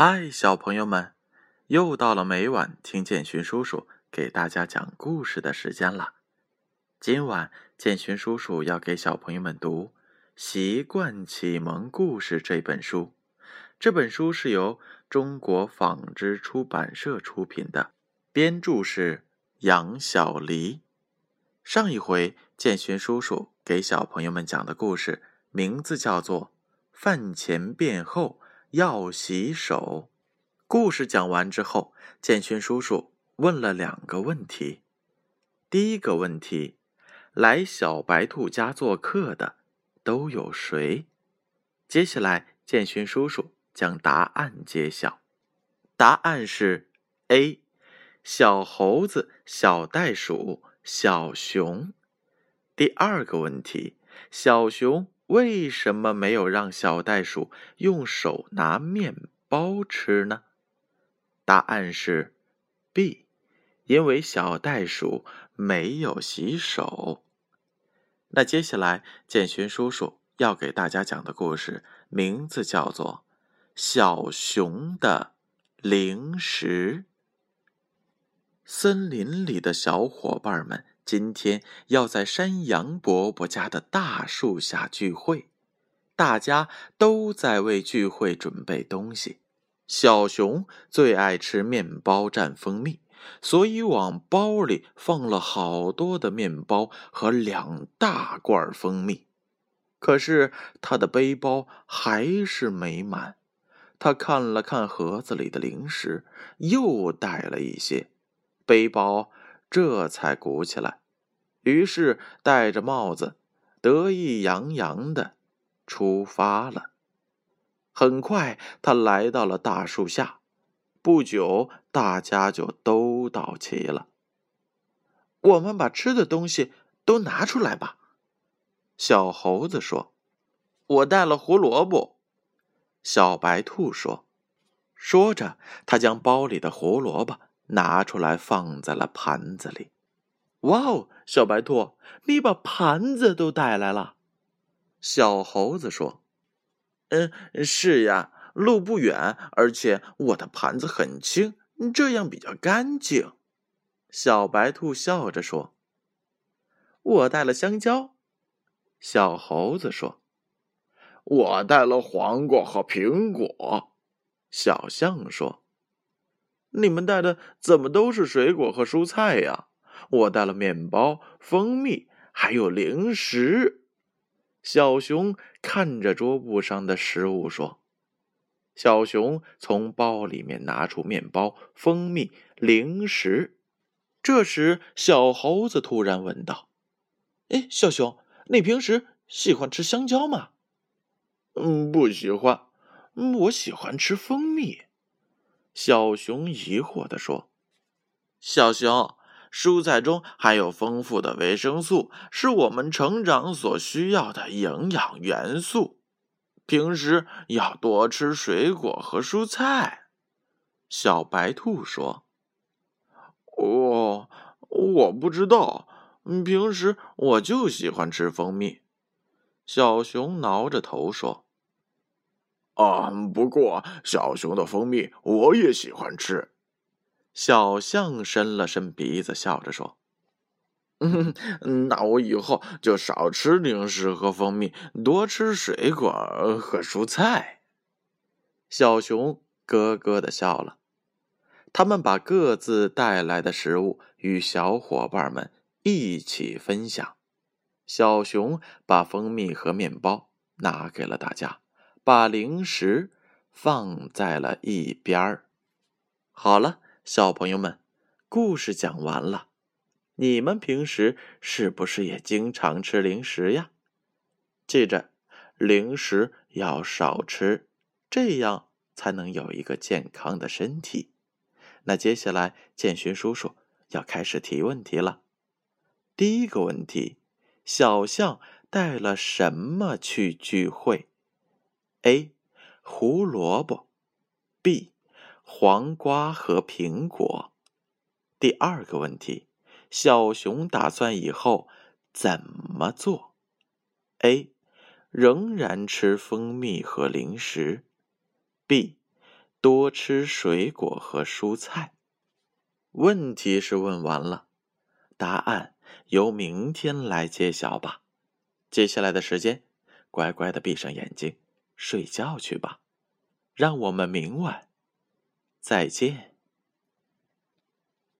嗨，小朋友们，又到了每晚听建勋叔叔给大家讲故事的时间了。今晚建勋叔叔要给小朋友们读《习惯启蒙故事》这本书。这本书是由中国纺织出版社出品的，编著是杨小黎。上一回建勋叔叔给小朋友们讲的故事名字叫做《饭前便后》。要洗手。故事讲完之后，建勋叔叔问了两个问题。第一个问题：来小白兔家做客的都有谁？接下来，建勋叔叔将答案揭晓。答案是 A：小猴子、小袋鼠、小熊。第二个问题：小熊。为什么没有让小袋鼠用手拿面包吃呢？答案是 B，因为小袋鼠没有洗手。那接下来，建勋叔叔要给大家讲的故事名字叫做《小熊的零食》。森林里的小伙伴们。今天要在山羊伯伯家的大树下聚会，大家都在为聚会准备东西。小熊最爱吃面包蘸蜂蜜，所以往包里放了好多的面包和两大罐蜂蜜。可是他的背包还是没满，他看了看盒子里的零食，又带了一些，背包。这才鼓起来，于是戴着帽子，得意洋洋的出发了。很快，他来到了大树下。不久，大家就都到齐了。我们把吃的东西都拿出来吧。小猴子说：“我带了胡萝卜。”小白兔说：“说着，他将包里的胡萝卜。”拿出来，放在了盘子里。哇哦，小白兔，你把盘子都带来了。小猴子说：“嗯，是呀，路不远，而且我的盘子很轻，这样比较干净。”小白兔笑着说：“我带了香蕉。”小猴子说：“我带了黄瓜和苹果。”小象说。你们带的怎么都是水果和蔬菜呀？我带了面包、蜂蜜，还有零食。小熊看着桌布上的食物说：“小熊从包里面拿出面包、蜂蜜、零食。”这时，小猴子突然问道：“哎，小熊，你平时喜欢吃香蕉吗？”“嗯，不喜欢。我喜欢吃蜂蜜。”小熊疑惑地说：“小熊，蔬菜中含有丰富的维生素，是我们成长所需要的营养元素。平时要多吃水果和蔬菜。”小白兔说：“我我不知道，平时我就喜欢吃蜂蜜。”小熊挠着头说。啊，不过小熊的蜂蜜我也喜欢吃。小象伸了伸鼻子，笑着说：“嗯，那我以后就少吃零食和蜂蜜，多吃水果和蔬菜。”小熊咯咯的笑了。他们把各自带来的食物与小伙伴们一起分享。小熊把蜂蜜和面包拿给了大家。把零食放在了一边儿。好了，小朋友们，故事讲完了。你们平时是不是也经常吃零食呀？记着，零食要少吃，这样才能有一个健康的身体。那接下来，建勋叔叔要开始提问题了。第一个问题：小象带了什么去聚会 a. 胡萝卜 b. 黄瓜和苹果第二个问题小熊打算以后怎么做？A. 仍然吃蜂蜜和零食 b. 多吃水果和蔬菜。问题是问完了答案由明天来揭晓吧。接下来的时间乖乖的闭上眼睛。睡觉去吧。让我们明晚再见。